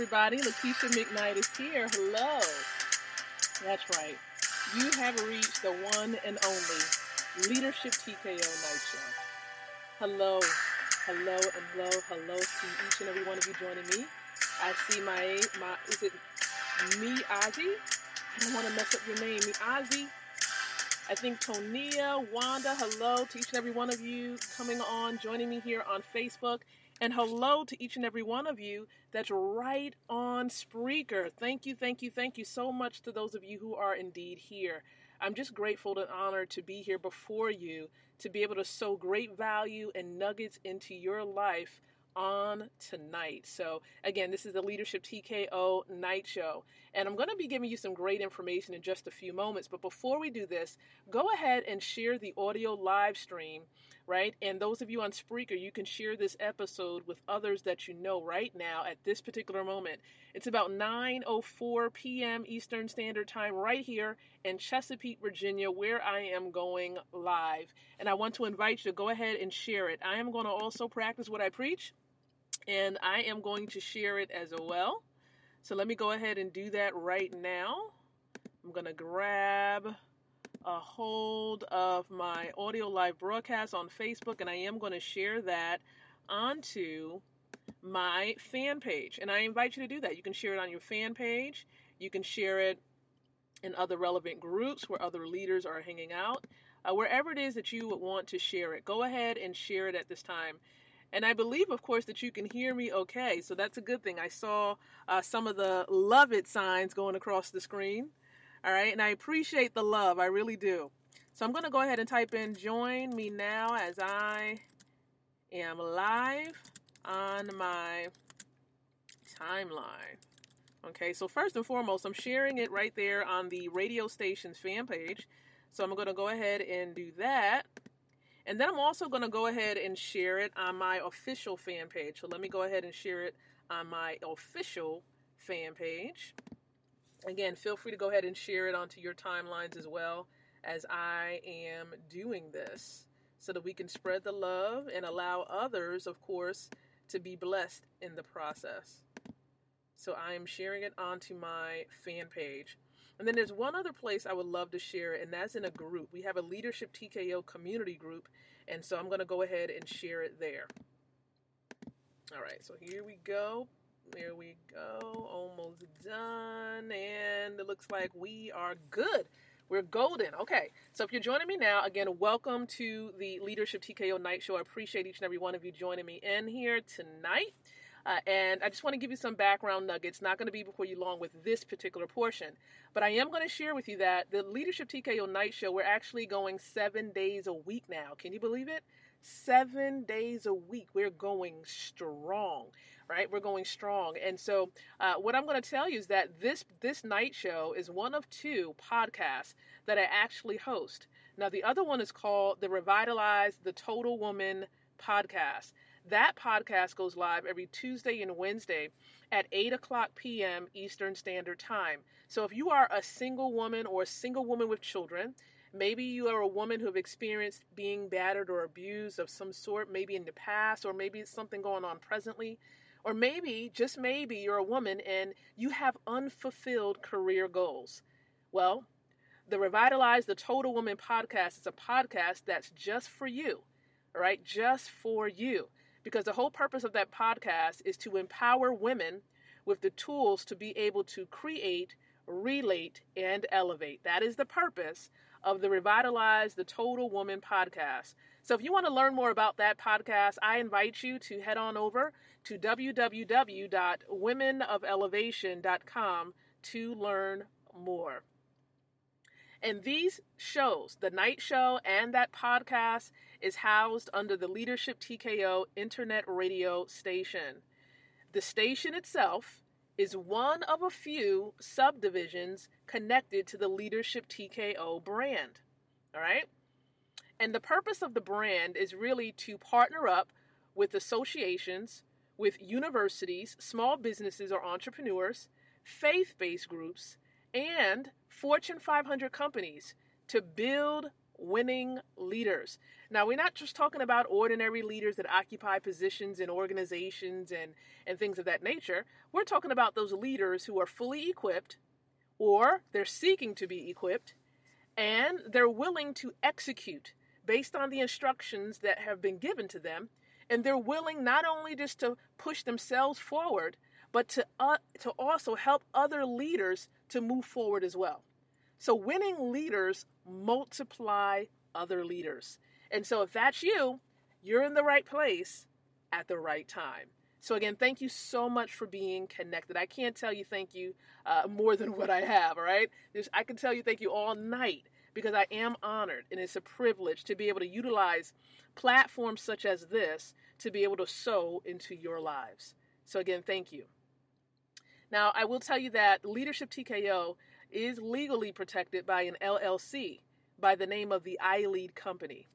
Everybody. Lakeisha McKnight is here. Hello. That's right. You have reached the one and only Leadership TKO Night Show. Hello, hello, and hello, hello to each and every one of you joining me. I see my, my is it me, Ozzy? I don't want to mess up your name, me, Ozzy. I think Tonia, Wanda, hello to each and every one of you coming on, joining me here on Facebook. And hello to each and every one of you that's right on Spreaker. Thank you, thank you, thank you so much to those of you who are indeed here. I'm just grateful and honored to be here before you to be able to sow great value and nuggets into your life on tonight. So, again, this is the Leadership TKO Night Show, and I'm going to be giving you some great information in just a few moments. But before we do this, go ahead and share the audio live stream, right? And those of you on Spreaker, you can share this episode with others that you know right now at this particular moment. It's about 9:04 p.m. Eastern Standard Time right here in Chesapeake, Virginia, where I am going live. And I want to invite you to go ahead and share it. I am going to also practice what I preach and I am going to share it as well. So let me go ahead and do that right now. I'm going to grab a hold of my audio live broadcast on Facebook, and I am going to share that onto my fan page. And I invite you to do that. You can share it on your fan page, you can share it in other relevant groups where other leaders are hanging out. Uh, wherever it is that you would want to share it, go ahead and share it at this time. And I believe, of course, that you can hear me okay. So that's a good thing. I saw uh, some of the love it signs going across the screen. All right. And I appreciate the love. I really do. So I'm going to go ahead and type in join me now as I am live on my timeline. Okay. So, first and foremost, I'm sharing it right there on the radio station's fan page. So I'm going to go ahead and do that. And then I'm also going to go ahead and share it on my official fan page. So let me go ahead and share it on my official fan page. Again, feel free to go ahead and share it onto your timelines as well as I am doing this. so that we can spread the love and allow others, of course, to be blessed in the process. So I am sharing it onto my fan page. And then there's one other place I would love to share, and that's in a group. We have a Leadership TKO community group, and so I'm going to go ahead and share it there. All right, so here we go. There we go. Almost done. And it looks like we are good. We're golden. Okay. So if you're joining me now, again, welcome to the Leadership TKO Night Show. I appreciate each and every one of you joining me in here tonight. Uh, and I just want to give you some background nuggets. Not going to be before you long with this particular portion, but I am going to share with you that the Leadership TKO Night Show, we're actually going seven days a week now. Can you believe it? seven days a week. We're going strong, right? We're going strong. And so, uh, what I'm going to tell you is that this this night show is one of two podcasts that I actually host. Now, the other one is called the Revitalize the Total Woman podcast. That podcast goes live every Tuesday and Wednesday at 8 o'clock p.m. Eastern Standard Time. So if you are a single woman or a single woman with children, Maybe you are a woman who have experienced being battered or abused of some sort, maybe in the past, or maybe it's something going on presently. Or maybe, just maybe, you're a woman and you have unfulfilled career goals. Well, the Revitalize the Total Woman podcast is a podcast that's just for you, all right? Just for you. Because the whole purpose of that podcast is to empower women with the tools to be able to create, relate, and elevate. That is the purpose of the Revitalize the Total Woman podcast. So if you want to learn more about that podcast, I invite you to head on over to www.womenofElevation.com to learn more. And these shows, the night show and that podcast, is housed under the Leadership TKO internet radio station. The station itself is one of a few subdivisions connected to the Leadership TKO brand. All right? And the purpose of the brand is really to partner up with associations, with universities, small businesses or entrepreneurs, faith based groups, and Fortune 500 companies to build winning leaders. Now, we're not just talking about ordinary leaders that occupy positions in organizations and, and things of that nature. We're talking about those leaders who are fully equipped or they're seeking to be equipped and they're willing to execute based on the instructions that have been given to them. And they're willing not only just to push themselves forward, but to, uh, to also help other leaders to move forward as well. So, winning leaders multiply other leaders. And so, if that's you, you're in the right place at the right time. So, again, thank you so much for being connected. I can't tell you thank you uh, more than what I have, all right? There's, I can tell you thank you all night because I am honored and it's a privilege to be able to utilize platforms such as this to be able to sow into your lives. So, again, thank you. Now, I will tell you that Leadership TKO is legally protected by an LLC by the name of the iLead Company.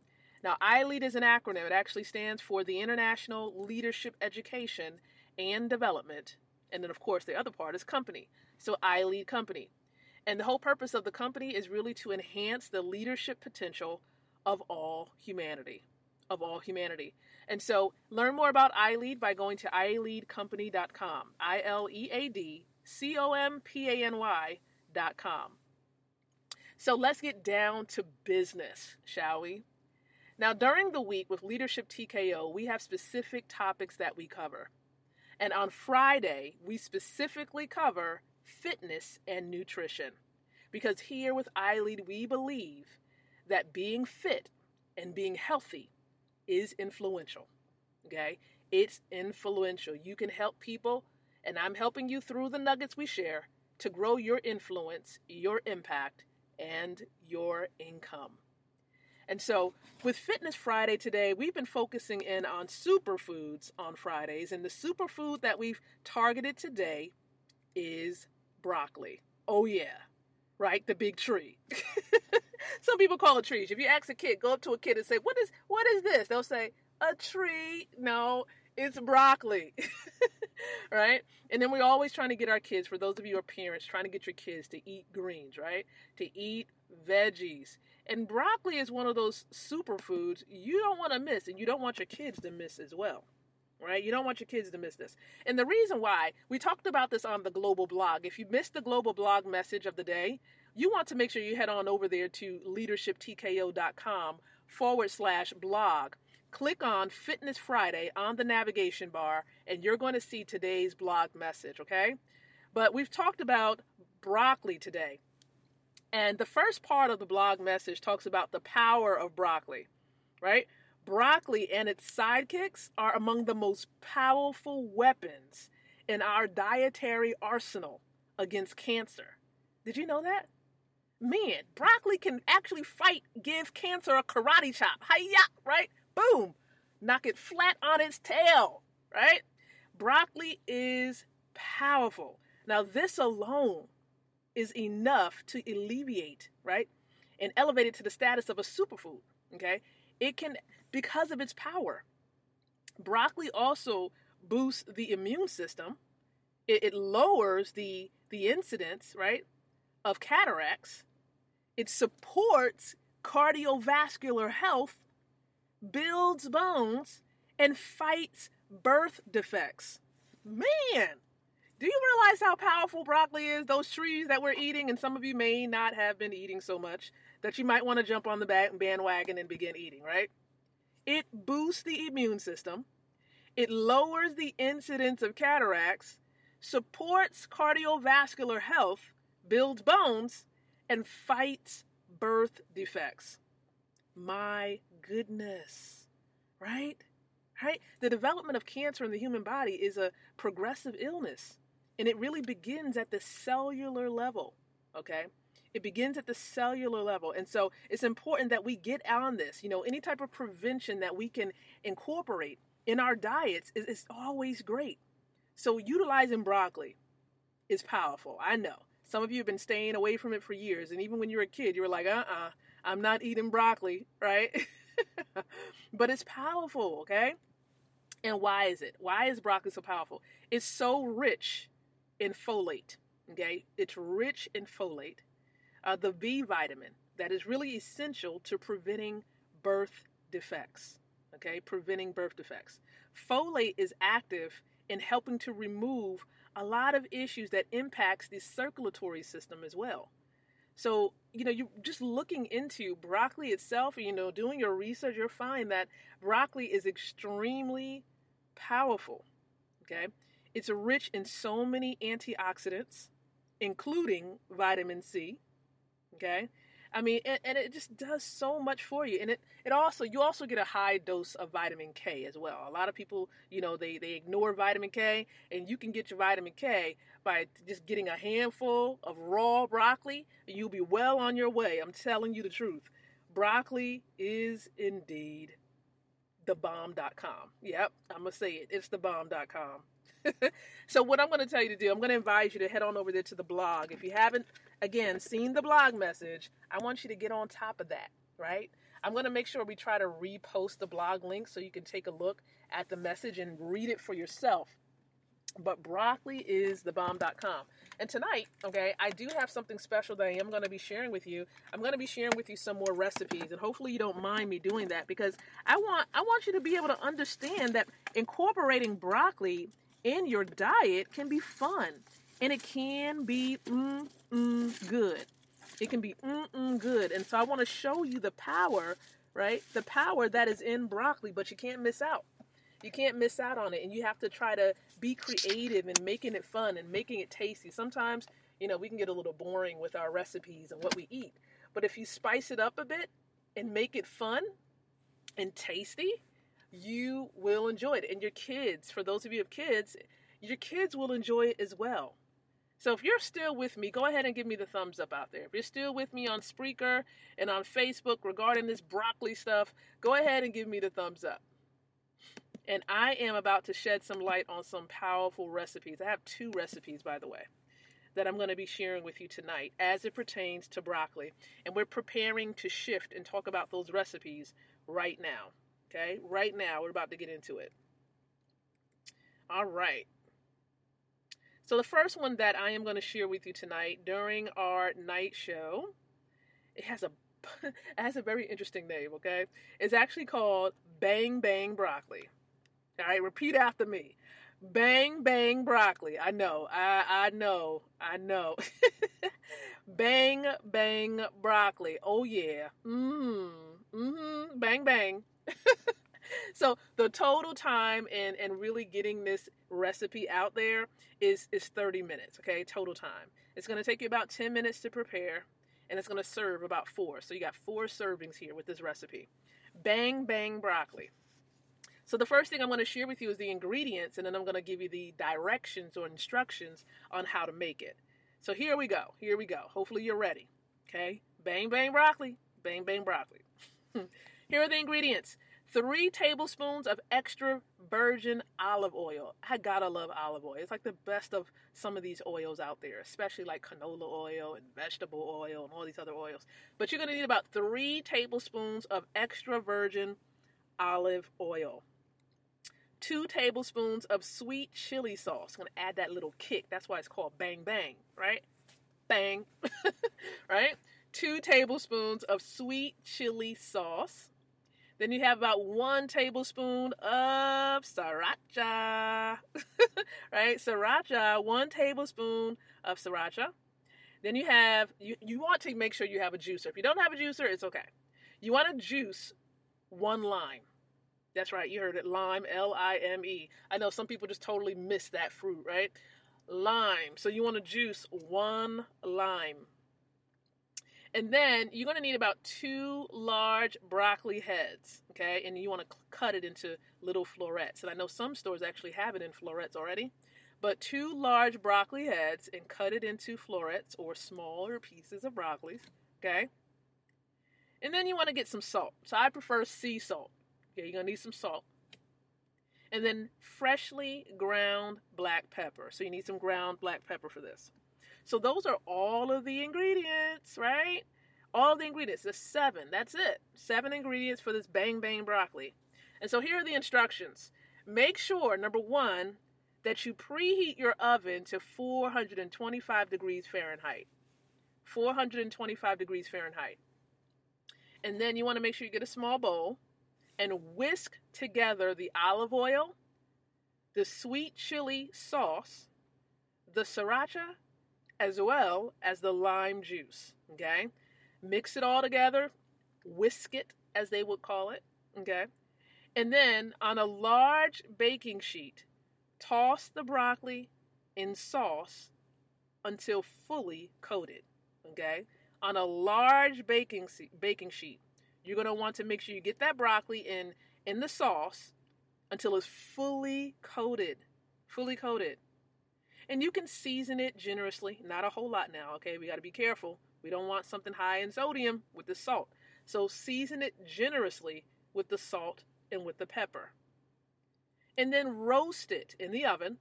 Now, iLead is an acronym. It actually stands for the International Leadership Education and Development. And then, of course, the other part is company. So, iLead Company. And the whole purpose of the company is really to enhance the leadership potential of all humanity. Of all humanity. And so, learn more about iLead by going to ileadcompany.com. I L E A D C O M P A N Y com. So let's get down to business, shall we? Now, during the week with Leadership TKO, we have specific topics that we cover. And on Friday, we specifically cover fitness and nutrition. Because here with iLead, we believe that being fit and being healthy is influential. Okay? It's influential. You can help people, and I'm helping you through the nuggets we share to grow your influence, your impact, and your income. And so, with Fitness Friday today, we've been focusing in on superfoods on Fridays, and the superfood that we've targeted today is broccoli. Oh, yeah, right? The big tree. Some people call it trees. If you ask a kid, go up to a kid and say, "What is what is this?" They'll say, "A tree." No, it's broccoli. right? And then we're always trying to get our kids, for those of you who are parents, trying to get your kids to eat greens, right? To eat veggies. And broccoli is one of those superfoods you don't want to miss, and you don't want your kids to miss as well. Right? You don't want your kids to miss this. And the reason why, we talked about this on the global blog. If you missed the global blog message of the day, you want to make sure you head on over there to leadershiptko.com forward slash blog. Click on Fitness Friday on the navigation bar, and you're going to see today's blog message, okay? But we've talked about broccoli today. And the first part of the blog message talks about the power of broccoli, right? Broccoli and its sidekicks are among the most powerful weapons in our dietary arsenal against cancer. Did you know that? Man, broccoli can actually fight, give cancer a karate chop. Hiya, right? Boom. Knock it flat on its tail, right? Broccoli is powerful. Now, this alone is enough to alleviate, right? And elevate it to the status of a superfood, okay? It can, because of its power. Broccoli also boosts the immune system. It, it lowers the, the incidence, right, of cataracts. It supports cardiovascular health, builds bones, and fights birth defects. Man, do you realize how powerful broccoli is? Those trees that we're eating, and some of you may not have been eating so much that you might want to jump on the bandwagon and begin eating, right? It boosts the immune system, it lowers the incidence of cataracts, supports cardiovascular health, builds bones, and fights birth defects. My goodness, right? Right? The development of cancer in the human body is a progressive illness. And it really begins at the cellular level, okay? It begins at the cellular level. And so it's important that we get on this. You know, any type of prevention that we can incorporate in our diets is, is always great. So utilizing broccoli is powerful. I know. Some of you have been staying away from it for years. And even when you were a kid, you were like, uh uh-uh, uh, i am not eating broccoli, right? but it's powerful, okay? And why is it? Why is broccoli so powerful? It's so rich in folate. Okay, it's rich in folate, uh, the B vitamin that is really essential to preventing birth defects. Okay, preventing birth defects. Folate is active in helping to remove a lot of issues that impacts the circulatory system as well. So, you know, you just looking into broccoli itself, you know, doing your research, you'll find that broccoli is extremely powerful. Okay. It's rich in so many antioxidants, including vitamin C. Okay. I mean, and, and, it just does so much for you. And it, it also, you also get a high dose of vitamin K as well. A lot of people, you know, they, they ignore vitamin K, and you can get your vitamin K by just getting a handful of raw broccoli, and you'll be well on your way. I'm telling you the truth. Broccoli is indeed the bomb.com. Yep, I'm going to say it. It's the bomb.com. so what I'm going to tell you to do, I'm going to invite you to head on over there to the blog. If you haven't, again, seen the blog message, I want you to get on top of that, right? I'm going to make sure we try to repost the blog link so you can take a look at the message and read it for yourself. But broccoli is the bomb.com. And tonight, okay, I do have something special that I am going to be sharing with you. I'm going to be sharing with you some more recipes and hopefully you don't mind me doing that because I want I want you to be able to understand that incorporating broccoli in your diet can be fun and it can be mm, mm, good. It can be mm, mm, good. And so I want to show you the power, right? The power that is in broccoli, but you can't miss out. You can't miss out on it. And you have to try to be creative and making it fun and making it tasty. Sometimes, you know, we can get a little boring with our recipes and what we eat. But if you spice it up a bit and make it fun and tasty, you will enjoy it. And your kids, for those of you who have kids, your kids will enjoy it as well. So if you're still with me, go ahead and give me the thumbs up out there. If you're still with me on Spreaker and on Facebook regarding this broccoli stuff, go ahead and give me the thumbs up. And I am about to shed some light on some powerful recipes. I have two recipes, by the way, that I'm going to be sharing with you tonight as it pertains to broccoli. And we're preparing to shift and talk about those recipes right now. Okay, right now we're about to get into it. All right. So, the first one that I am going to share with you tonight during our night show, it has a it has a very interesting name, okay? It's actually called Bang Bang Broccoli. All right, repeat after me. Bang bang broccoli. I know. I I know. I know. bang bang broccoli. Oh yeah. Mmm. Mmm. Bang bang. so the total time in and really getting this recipe out there is is 30 minutes, okay? Total time. It's going to take you about 10 minutes to prepare and it's going to serve about 4. So you got 4 servings here with this recipe. Bang bang broccoli. So the first thing I'm going to share with you is the ingredients, and then I'm going to give you the directions or instructions on how to make it. So here we go. Here we go. Hopefully you're ready. Okay? Bang, bang, broccoli. Bang, bang, broccoli. here are the ingredients. Three tablespoons of extra virgin olive oil. I gotta love olive oil. It's like the best of some of these oils out there, especially like canola oil and vegetable oil and all these other oils. But you're gonna need about three tablespoons of extra virgin olive oil two tablespoons of sweet chili sauce. I'm to add that little kick. That's why it's called bang bang, right? Bang, right? Two tablespoons of sweet chili sauce. Then you have about one tablespoon of sriracha, right? Sriracha, one tablespoon of sriracha. Then you have, you, you want to make sure you have a juicer. If you don't have a juicer, it's okay. You want to juice one lime that's right, you heard it. Lime, L I M E. I know some people just totally miss that fruit, right? Lime. So you want to juice one lime. And then you're going to need about two large broccoli heads, okay? And you want to cut it into little florets. And I know some stores actually have it in florets already. But two large broccoli heads and cut it into florets or smaller pieces of broccolis, okay? And then you want to get some salt. So I prefer sea salt. Okay, you're gonna need some salt. And then freshly ground black pepper. So you need some ground black pepper for this. So those are all of the ingredients, right? All the ingredients. The seven. That's it. Seven ingredients for this bang bang broccoli. And so here are the instructions. Make sure, number one, that you preheat your oven to 425 degrees Fahrenheit. 425 degrees Fahrenheit. And then you want to make sure you get a small bowl and whisk together the olive oil, the sweet chili sauce, the sriracha, as well as the lime juice. Okay? Mix it all together, whisk it, as they would call it. Okay? And then on a large baking sheet, toss the broccoli in sauce until fully coated. Okay? On a large baking, baking sheet, you're going to want to make sure you get that broccoli in in the sauce until it's fully coated. Fully coated. And you can season it generously, not a whole lot now, okay? We got to be careful. We don't want something high in sodium with the salt. So season it generously with the salt and with the pepper. And then roast it in the oven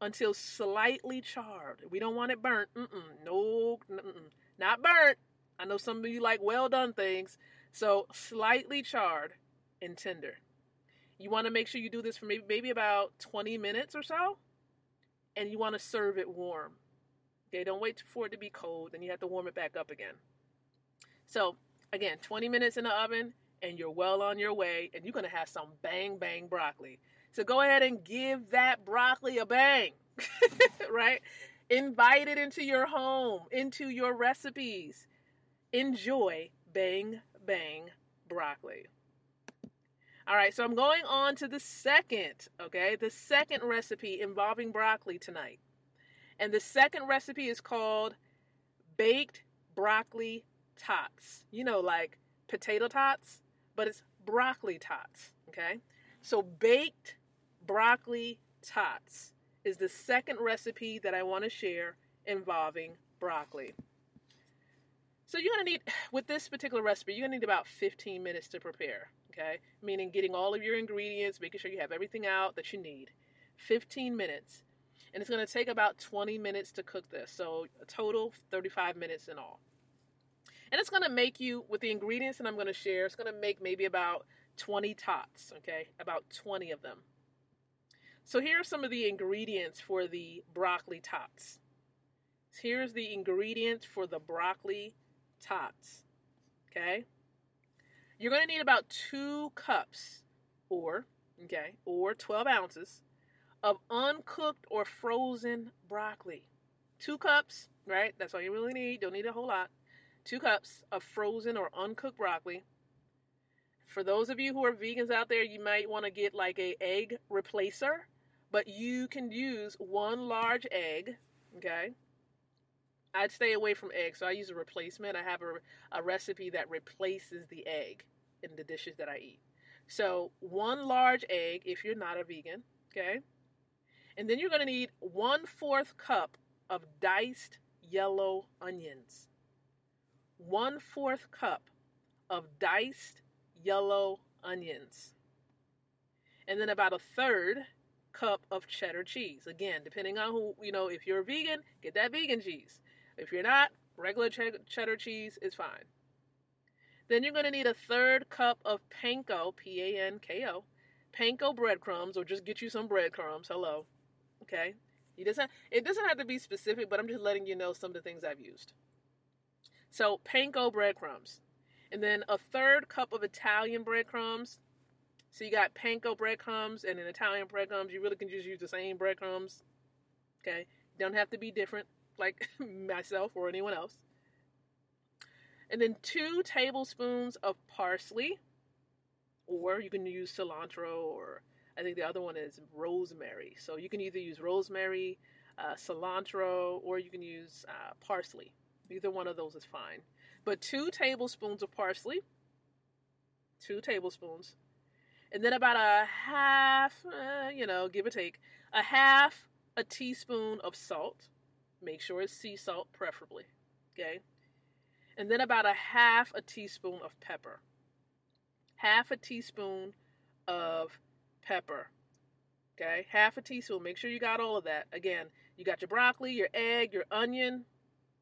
until slightly charred. We don't want it burnt. Mm-mm, no, mm-mm, not burnt. I know some of you like well done things. So slightly charred and tender. You want to make sure you do this for maybe, maybe about 20 minutes or so. And you want to serve it warm. Okay, don't wait for it to be cold, then you have to warm it back up again. So, again, 20 minutes in the oven, and you're well on your way, and you're going to have some bang bang broccoli. So, go ahead and give that broccoli a bang, right? Invite it into your home, into your recipes. Enjoy bang bang broccoli. All right, so I'm going on to the second, okay, the second recipe involving broccoli tonight. And the second recipe is called baked broccoli tots. You know, like potato tots, but it's broccoli tots, okay? So baked broccoli tots is the second recipe that I want to share involving broccoli. So you're gonna need, with this particular recipe, you're gonna need about 15 minutes to prepare, okay? Meaning getting all of your ingredients, making sure you have everything out that you need. 15 minutes. And it's gonna take about 20 minutes to cook this. So a total 35 minutes in all. And it's gonna make you, with the ingredients that I'm gonna share, it's gonna make maybe about 20 tots, okay? About 20 of them. So here are some of the ingredients for the broccoli tots. Here's the ingredients for the broccoli tots. Okay? You're going to need about two cups or, okay, or 12 ounces of uncooked or frozen broccoli. Two cups, right? That's all you really need. Don't need a whole lot. Two cups of frozen or uncooked broccoli. For those of you who are vegans out there, you might want to get like a egg replacer, but you can use one large egg, okay? I'd stay away from eggs, so I use a replacement. I have a, a recipe that replaces the egg in the dishes that I eat. So, one large egg if you're not a vegan, okay? And then you're to need one fourth cup of diced yellow onions. One fourth cup of diced yellow onions. And then about a third cup of cheddar cheese. Again, depending on who, you know, if you're a vegan, get that vegan cheese. If you're not, regular cheddar cheese is fine. Then you're going to need a third cup of panko, P A N K O, panko breadcrumbs, or just get you some breadcrumbs. Hello. Okay? It doesn't, it doesn't have to be specific, but I'm just letting you know some of the things I've used. So, panko breadcrumbs. And then a third cup of Italian breadcrumbs. So you got panko breadcrumbs and an Italian breadcrumbs. You really can just use the same breadcrumbs. Okay? Don't have to be different like myself or anyone else. And then two tablespoons of parsley, or you can use cilantro, or I think the other one is rosemary. So you can either use rosemary, uh, cilantro, or you can use uh, parsley. Either one of those is fine. But two tablespoons of parsley, two tablespoons, and then about a half, uh, you know, give or take, a half a teaspoon of salt Make sure it's sea salt, preferably. Okay. And then about a half a teaspoon of pepper. Half a teaspoon of pepper. Okay. Half a teaspoon. Make sure you got all of that. Again, you got your broccoli, your egg, your onion,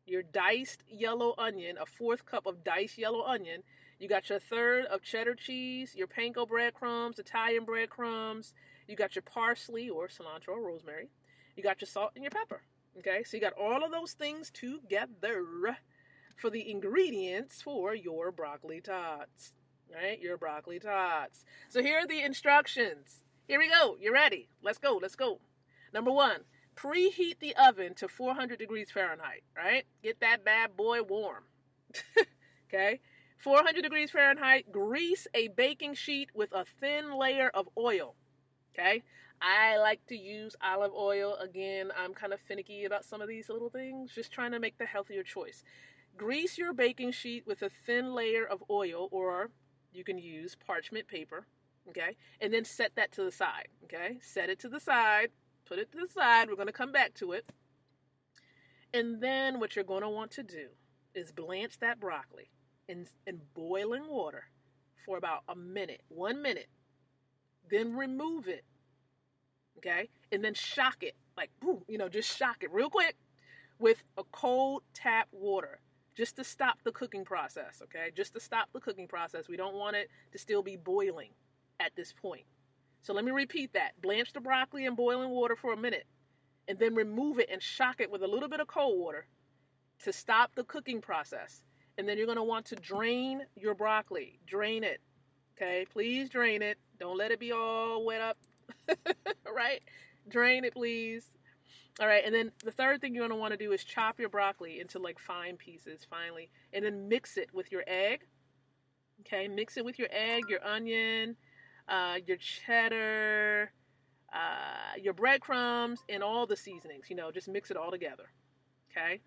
your diced yellow onion, a fourth cup of diced yellow onion. You got your third of cheddar cheese, your panko breadcrumbs, Italian breadcrumbs. You got your parsley or cilantro or rosemary. You got your salt and your pepper. Okay, so you got all of those things together for the ingredients for your broccoli tots. Right, your broccoli tots. So here are the instructions. Here we go. You ready? Let's go. Let's go. Number one, preheat the oven to 400 degrees Fahrenheit. Right, get that bad boy warm. okay. 400 degrees Fahrenheit, grease a baking sheet with a thin layer of oil. Okay. I like to use olive oil. Again, I'm kind of finicky about some of these little things, just trying to make the healthier choice. Grease your baking sheet with a thin layer of oil, or you can use parchment paper, okay? And then set that to the side, okay? Set it to the side, put it to the side. We're going to come back to it. And then what you're going to want to do is blanch that broccoli in, in boiling water for about a minute, one minute. Then remove it okay? And then shock it, like boom, you know, just shock it real quick with a cold tap water just to stop the cooking process, okay? Just to stop the cooking process. We don't want it to still be boiling at this point. So let me repeat that. Blanch the broccoli in boiling water for a minute and then remove it and shock it with a little bit of cold water to stop the cooking process. And then you're going to want to drain your broccoli. Drain it. Okay? Please drain it. Don't let it be all wet up right? Drain it, please. All right, and then the third thing you're going to want to do is chop your broccoli into like fine pieces, finally, and then mix it with your egg. Okay, mix it with your egg, your onion, uh, your cheddar, uh, your breadcrumbs, and all the seasonings. You know, just mix it all together. Okay,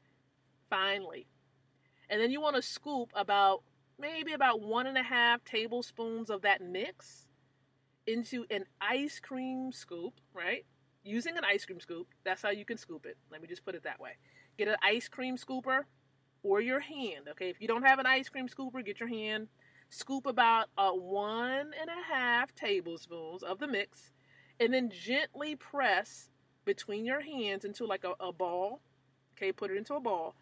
finally. And then you want to scoop about maybe about one and a half tablespoons of that mix into an ice cream scoop, right? Using an ice cream scoop, that's how you can scoop it. Let me just put it that way. Get an ice cream scooper or your hand, okay? If you don't have an ice cream scooper, get your hand. Scoop about uh, one and a half tablespoons of the mix and then gently press between your hands into like a, a ball. Okay, put it into a ball.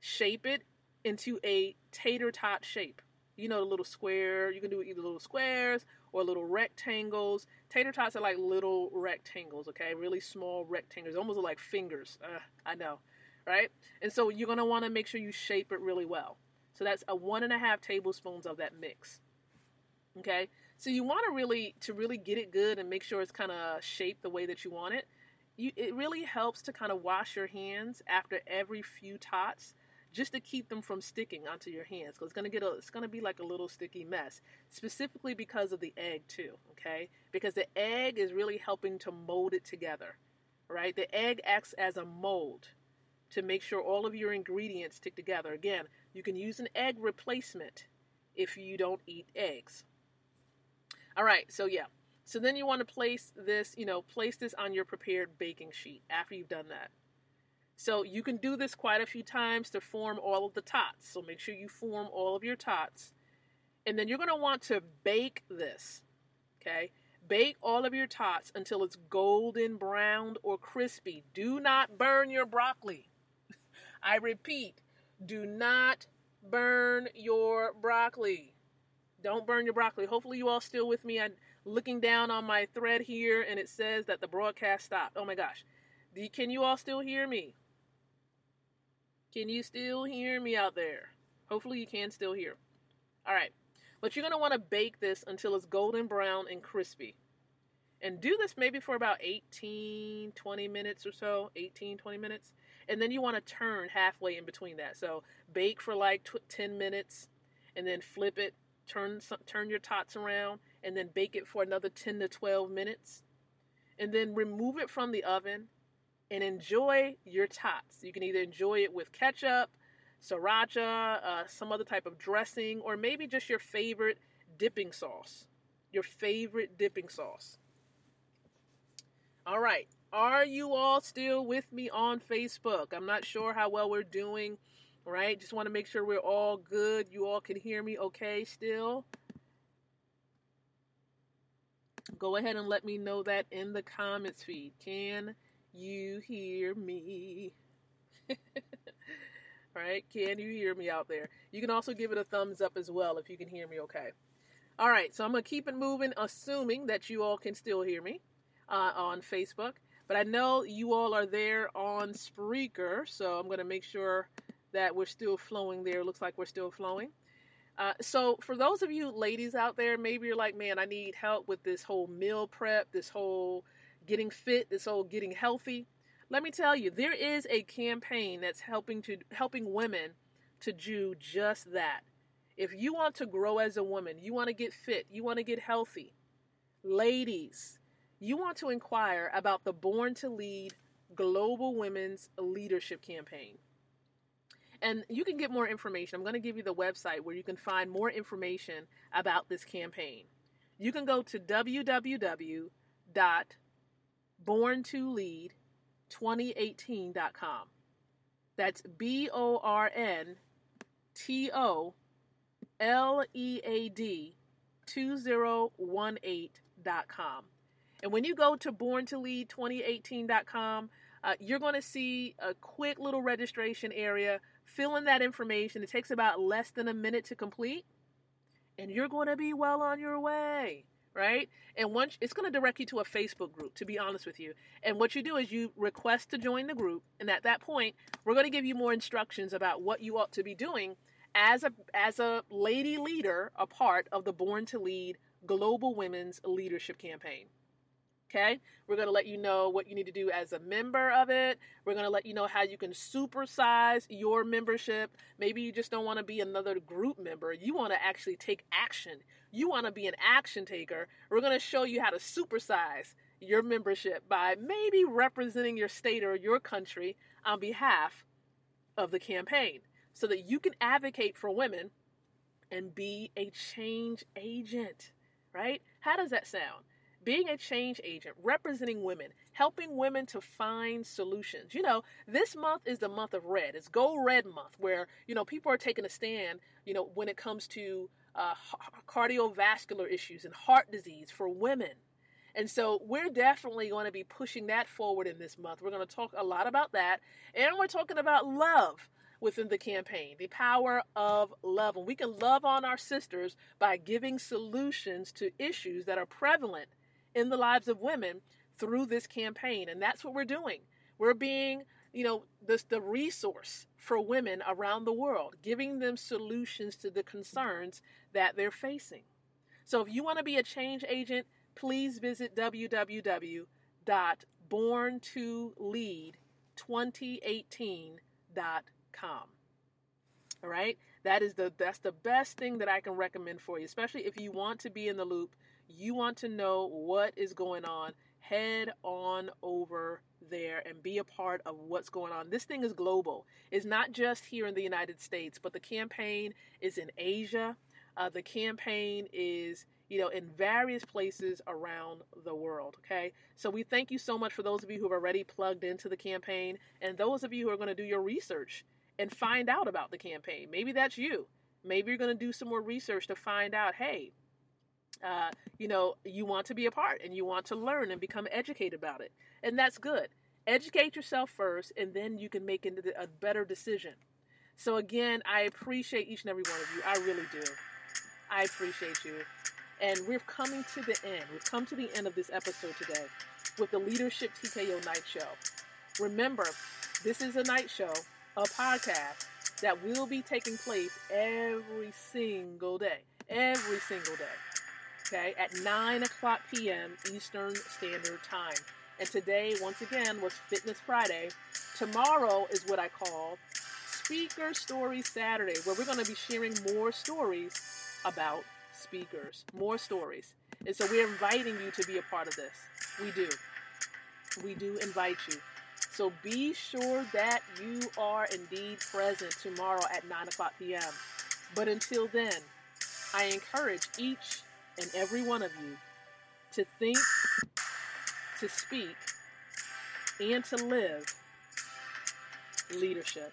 Shape it into a tater tot shape you know, the little square. You can do either little squares or little rectangles. Tater tots are like little rectangles, okay? Really small rectangles, almost like fingers. Uh, I know, right? And so you're gonna want to make sure you shape it really well. So that's a one and a half tablespoons of that mix. Okay, so you want to really to really get it good and make sure it's kind of shaped the way that you want it. You, it really helps to kind of wash your hands after every few tots just to keep them from sticking onto your hands because it's going to get a it's going to be like a little sticky mess specifically because of the egg too okay? Because the egg is really helping to mold it together right? The egg acts as a mold to make sure all of your ingredients stick together. Again you can use an egg replacement if you don't eat eggs. All right so yeah. So then you want to place this you know place this on your prepared baking sheet after you've done that so you can do this quite a few times to form all of the tots. So make sure you form all of your tots. And then you're going to want to bake this. Okay? Bake all of your tots until it's golden brown or crispy. Do not burn your broccoli. I repeat, do not burn your broccoli. Don't burn your broccoli. Hopefully you all still with me. I'm looking down on my thread here and it says that the broadcast stopped. Oh my gosh. Can you all still hear me? Can you still hear me out there? Hopefully you can still hear. All right. But you're going to want to bake this until it's golden brown and crispy. And do this maybe for about 18, 20 minutes or so, 18, 20 minutes. And then you want to turn halfway in between that. So bake for like tw- 10 minutes and then flip it, turn turn your tots around and then bake it for another 10 to 12 minutes. And then remove it from the oven and enjoy your tots. You can either enjoy it with ketchup, sriracha, uh, some other type of dressing, or maybe just your favorite dipping sauce. Your favorite dipping sauce. All right. Are you all still with me on Facebook? I'm not sure how well we're doing, right? Just want to make sure we're all good. You all can hear me okay still. Go ahead and let me know that in the comments feed. Can you hear me? right? Can you hear me out there? You can also give it a thumbs up as well if you can hear me okay. All right, so I'm going to keep it moving, assuming that you all can still hear me uh, on Facebook. But I know you all are there on Spreaker, so I'm going to make sure that we're still flowing there. Looks like we're still flowing. Uh, so, for those of you ladies out there, maybe you're like, man, I need help with this whole meal prep, this whole getting fit, this whole getting healthy. Let me tell you, there is a campaign that's helping to helping women to do just that. If you want to grow as a woman, you want to get fit, you want to get healthy, ladies, you want to inquire about the Born to Lead Global Women's Leadership Campaign. And you can get more information. I'm going to give you the website where you can find more information about this campaign. You can go to www born to lead 2018.com. That's B O R N T O L E A D 2018.com. And when you go to born to lead 2018.com, uh, you're going to see a quick little registration area. Fill in that information. It takes about less than a minute to complete, and you're going to be well on your way right? And once it's going to direct you to a Facebook group, to be honest with you. And what you do is you request to join the group, and at that point, we're going to give you more instructions about what you ought to be doing as a as a lady leader, a part of the Born to Lead Global Women's Leadership Campaign. Okay, we're going to let you know what you need to do as a member of it. We're going to let you know how you can supersize your membership. Maybe you just don't want to be another group member. You want to actually take action. You want to be an action taker. We're going to show you how to supersize your membership by maybe representing your state or your country on behalf of the campaign so that you can advocate for women and be a change agent, right? How does that sound? Being a change agent, representing women, helping women to find solutions. You know, this month is the month of red. It's Go Red Month, where, you know, people are taking a stand, you know, when it comes to uh, cardiovascular issues and heart disease for women. And so we're definitely going to be pushing that forward in this month. We're going to talk a lot about that. And we're talking about love within the campaign, the power of love. And we can love on our sisters by giving solutions to issues that are prevalent in the lives of women through this campaign. And that's what we're doing. We're being you know, the resource for women around the world, giving them solutions to the concerns that they're facing. So if you want to be a change agent, please visit www.borntolead2018.com. All right? That is the that's the best thing that I can recommend for you, especially if you want to be in the loop, you want to know what is going on, head on over there and be a part of what's going on. This thing is global. It's not just here in the United States, but the campaign is in Asia. Uh, the campaign is, you know, in various places around the world. Okay. So we thank you so much for those of you who have already plugged into the campaign and those of you who are going to do your research and find out about the campaign. Maybe that's you. Maybe you're going to do some more research to find out, hey, uh, you know, you want to be a part and you want to learn and become educated about it. And that's good. Educate yourself first, and then you can make a better decision. So, again, I appreciate each and every one of you. I really do. I appreciate you. And we're coming to the end. We've come to the end of this episode today with the Leadership TKO Night Show. Remember, this is a night show, a podcast that will be taking place every single day. Every single day okay, at 9 o'clock p.m. Eastern Standard Time. And today, once again, was Fitness Friday. Tomorrow is what I call Speaker Story Saturday, where we're going to be sharing more stories about speakers, more stories. And so we're inviting you to be a part of this. We do. We do invite you. So be sure that you are indeed present tomorrow at 9 o'clock p.m. But until then, I encourage each and every one of you to think, to speak, and to live leadership.